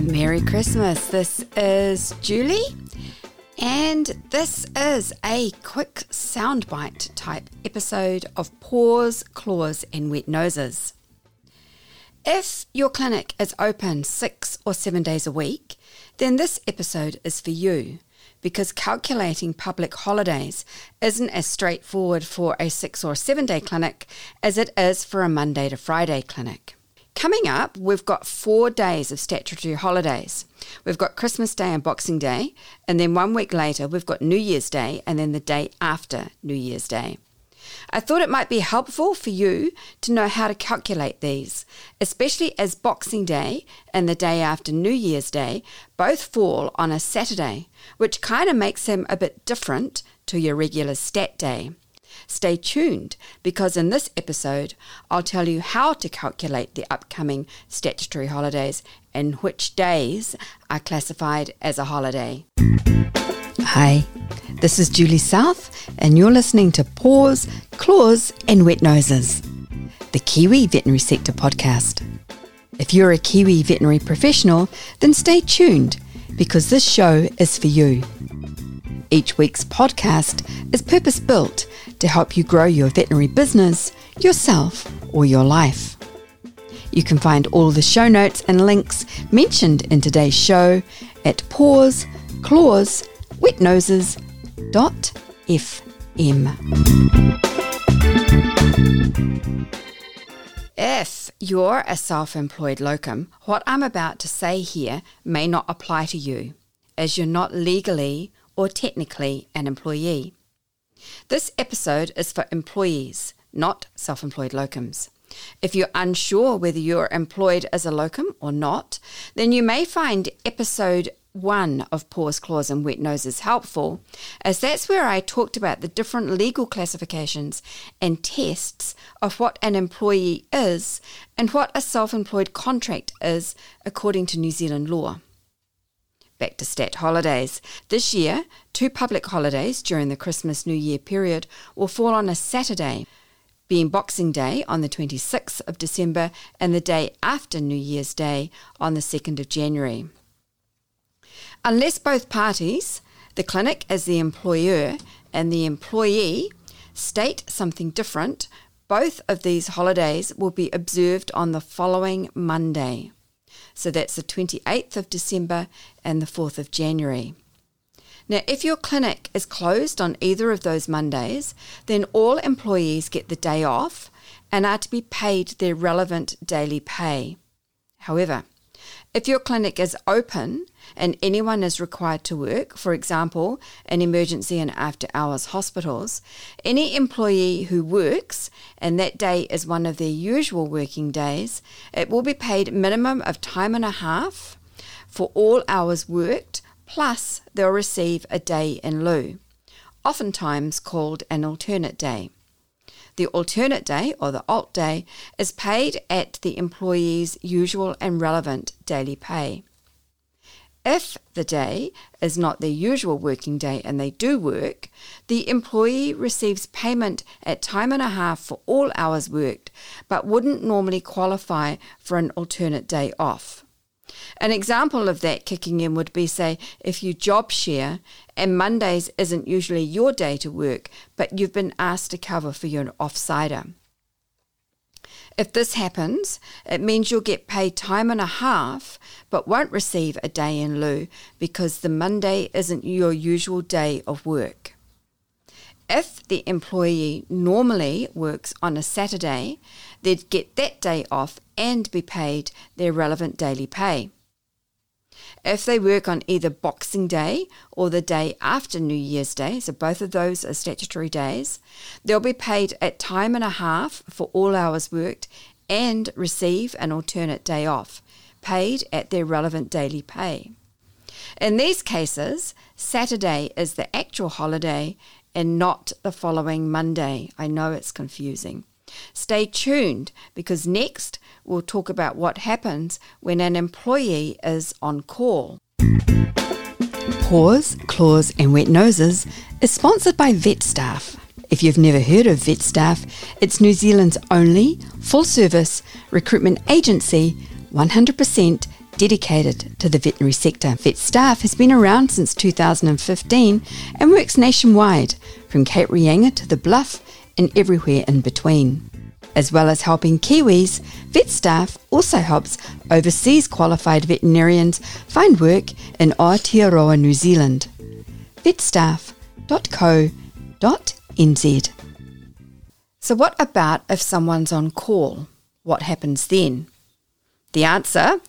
Merry Christmas. This is Julie, and this is a quick soundbite type episode of Paws, Claws, and Wet Noses. If your clinic is open six or seven days a week, then this episode is for you because calculating public holidays isn't as straightforward for a six or seven day clinic as it is for a Monday to Friday clinic. Coming up, we've got four days of statutory holidays. We've got Christmas Day and Boxing Day, and then one week later, we've got New Year's Day, and then the day after New Year's Day. I thought it might be helpful for you to know how to calculate these, especially as Boxing Day and the day after New Year's Day both fall on a Saturday, which kind of makes them a bit different to your regular stat day. Stay tuned because in this episode, I'll tell you how to calculate the upcoming statutory holidays and which days are classified as a holiday. Hi, this is Julie South, and you're listening to Paws, Claws, and Wet Noses, the Kiwi Veterinary Sector podcast. If you're a Kiwi veterinary professional, then stay tuned because this show is for you. Each week's podcast is purpose built to help you grow your veterinary business, yourself, or your life. You can find all the show notes and links mentioned in today's show at paws, claws, wetnoses.fm. If you're a self employed locum, what I'm about to say here may not apply to you, as you're not legally or technically an employee. This episode is for employees, not self employed locums. If you're unsure whether you're employed as a locum or not, then you may find episode one of Paws, Claws, and Wet Noses helpful, as that's where I talked about the different legal classifications and tests of what an employee is and what a self employed contract is according to New Zealand law. Back to stat holidays. This year, two public holidays during the Christmas New Year period will fall on a Saturday, being Boxing Day on the 26th of December and the day after New Year's Day on the 2nd of January. Unless both parties, the clinic as the employer and the employee, state something different, both of these holidays will be observed on the following Monday. So that's the 28th of December and the 4th of January. Now, if your clinic is closed on either of those Mondays, then all employees get the day off and are to be paid their relevant daily pay. However, if your clinic is open and anyone is required to work, for example, in emergency and after hours hospitals, any employee who works, and that day is one of their usual working days, it will be paid minimum of time and a half for all hours worked, plus they'll receive a day in lieu, oftentimes called an alternate day. The alternate day, or the alt day, is paid at the employee's usual and relevant daily pay. If the day is not their usual working day and they do work, the employee receives payment at time and a half for all hours worked, but wouldn't normally qualify for an alternate day off. An example of that kicking in would be, say, if you job share and Mondays isn't usually your day to work, but you've been asked to cover for your offsider. If this happens, it means you'll get paid time and a half, but won't receive a day in lieu because the Monday isn't your usual day of work. If the employee normally works on a Saturday, they'd get that day off and be paid their relevant daily pay. If they work on either Boxing Day or the day after New Year's Day, so both of those are statutory days, they'll be paid at time and a half for all hours worked and receive an alternate day off, paid at their relevant daily pay. In these cases, Saturday is the actual holiday and not the following Monday. I know it's confusing. Stay tuned because next we'll talk about what happens when an employee is on call. Paws, Claws, and Wet Noses is sponsored by VetStaff. If you've never heard of VetStaff, it's New Zealand's only full service recruitment agency 100% dedicated to the veterinary sector. VetStaff has been around since 2015 and works nationwide from Cape Reinga to the Bluff and everywhere in between. As well as helping Kiwis, VetStaff also helps overseas qualified veterinarians find work in Aotearoa, New Zealand. vetstaff.co.nz So what about if someone's on call? What happens then? The answer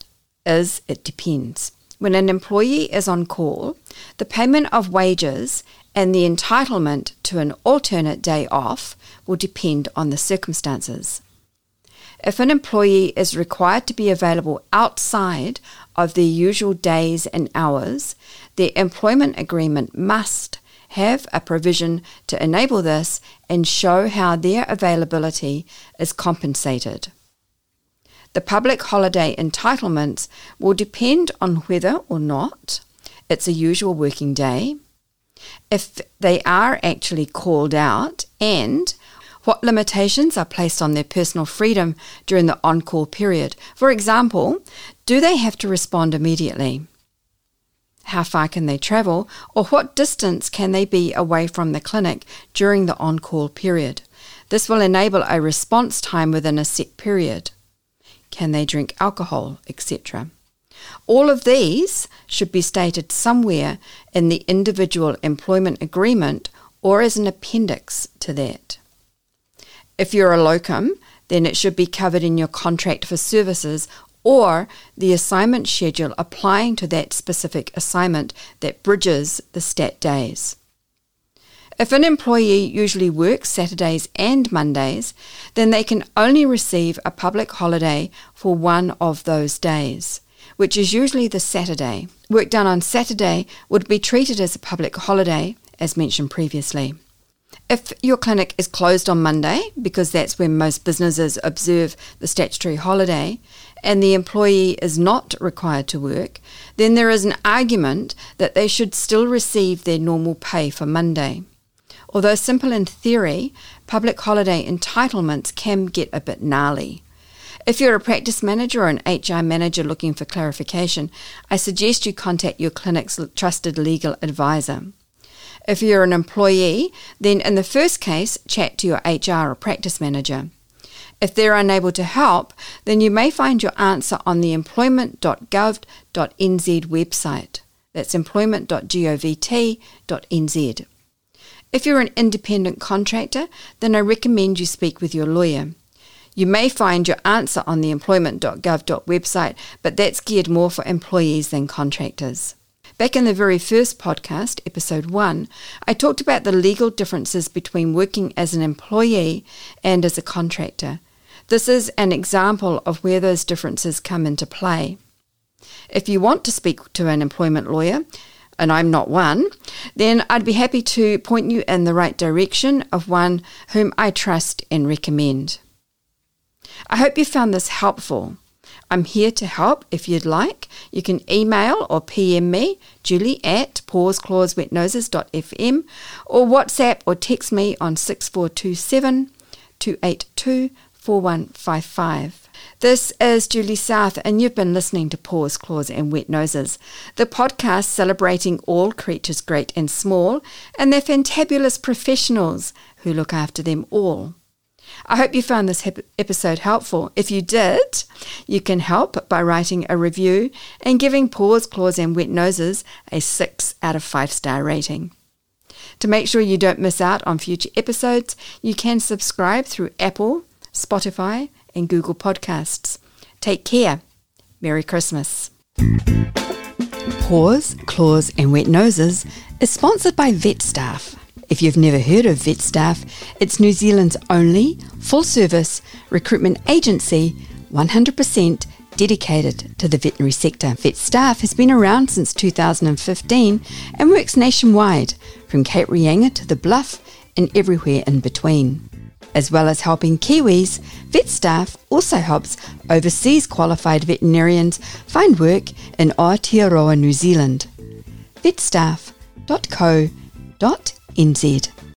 is it depends. When an employee is on call, the payment of wages and the entitlement to an alternate day off will depend on the circumstances. If an employee is required to be available outside of their usual days and hours, their employment agreement must have a provision to enable this and show how their availability is compensated. The public holiday entitlements will depend on whether or not it's a usual working day, if they are actually called out, and what limitations are placed on their personal freedom during the on call period. For example, do they have to respond immediately? How far can they travel, or what distance can they be away from the clinic during the on call period? This will enable a response time within a set period. Can they drink alcohol, etc.? All of these should be stated somewhere in the individual employment agreement or as an appendix to that. If you're a locum, then it should be covered in your contract for services or the assignment schedule applying to that specific assignment that bridges the stat days. If an employee usually works Saturdays and Mondays, then they can only receive a public holiday for one of those days, which is usually the Saturday. Work done on Saturday would be treated as a public holiday, as mentioned previously. If your clinic is closed on Monday, because that's when most businesses observe the statutory holiday, and the employee is not required to work, then there is an argument that they should still receive their normal pay for Monday. Although simple in theory, public holiday entitlements can get a bit gnarly. If you're a practice manager or an HR manager looking for clarification, I suggest you contact your clinic's trusted legal advisor. If you're an employee, then in the first case, chat to your HR or practice manager. If they're unable to help, then you may find your answer on the employment.gov.nz website. That's employment.govt.nz. If you're an independent contractor, then I recommend you speak with your lawyer. You may find your answer on the employment.gov.nz website, but that's geared more for employees than contractors. Back in the very first podcast, episode 1, I talked about the legal differences between working as an employee and as a contractor. This is an example of where those differences come into play. If you want to speak to an employment lawyer, and I'm not one, then I'd be happy to point you in the right direction of one whom I trust and recommend. I hope you found this helpful. I'm here to help if you'd like. You can email or PM me, Julie at pawsclawswetnoses.fm, or WhatsApp or text me on 6427 282 4155. This is Julie South, and you've been listening to Paws, Claws, and Wet Noses, the podcast celebrating all creatures great and small and their fantabulous professionals who look after them all. I hope you found this episode helpful. If you did, you can help by writing a review and giving Paws, Claws, and Wet Noses a 6 out of 5 star rating. To make sure you don't miss out on future episodes, you can subscribe through Apple, Spotify, and Google Podcasts. Take care. Merry Christmas. Paws, Claws, and Wet Noses is sponsored by VetStaff. If you've never heard of VetStaff, it's New Zealand's only full service recruitment agency 100% dedicated to the veterinary sector. VetStaff has been around since 2015 and works nationwide from Cape Reinga to the Bluff and everywhere in between. As well as helping Kiwis, VetStaff also helps overseas qualified veterinarians find work in Aotearoa, New Zealand. vetstaff.co.nz